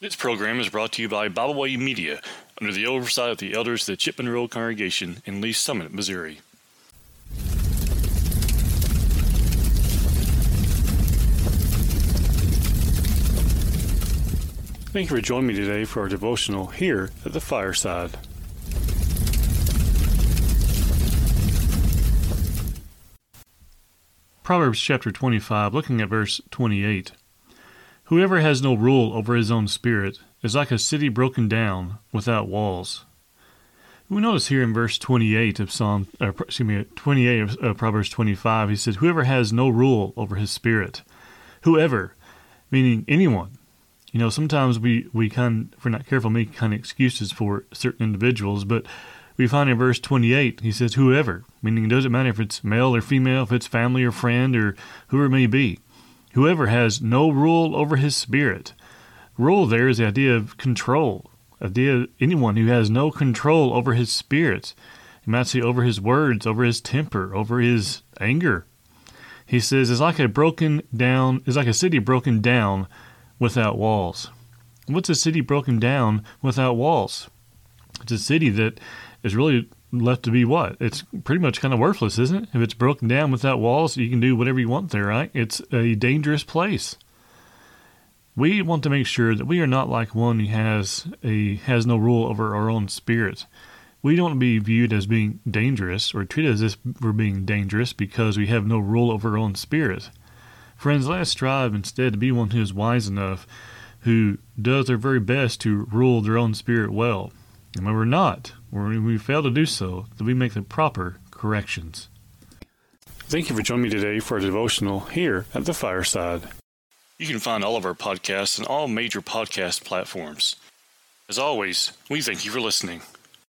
This program is brought to you by Bible Way Media under the oversight of the elders of the Chipman Road congregation in Lee's Summit, Missouri. Thank you for joining me today for our devotional here at the fireside. Proverbs chapter 25, looking at verse 28. Whoever has no rule over his own spirit is like a city broken down without walls. We notice here in verse 28 of Psalm, or, excuse me, 28 of uh, Proverbs 25, he says, Whoever has no rule over his spirit. Whoever, meaning anyone. You know, sometimes we, we kind, if we're not careful, make kind of excuses for certain individuals, but we find in verse 28, he says, Whoever, meaning it doesn't matter if it's male or female, if it's family or friend or whoever it may be. Whoever has no rule over his spirit. Rule there is the idea of control. Idea anyone who has no control over his spirit. You might say over his words, over his temper, over his anger. He says it's like a broken down it's like a city broken down without walls. What's a city broken down without walls? It's a city that is really left to be what? It's pretty much kind of worthless, isn't it? If it's broken down without walls, you can do whatever you want there, right? It's a dangerous place. We want to make sure that we are not like one who has a has no rule over our own spirit. We don't want to be viewed as being dangerous or treated as if we're being dangerous because we have no rule over our own spirit. Friends, let us strive instead to be one who is wise enough, who does their very best to rule their own spirit well. And when we're not, when we fail to do so, that we make the proper corrections. Thank you for joining me today for a devotional here at the fireside. You can find all of our podcasts on all major podcast platforms. As always, we thank you for listening.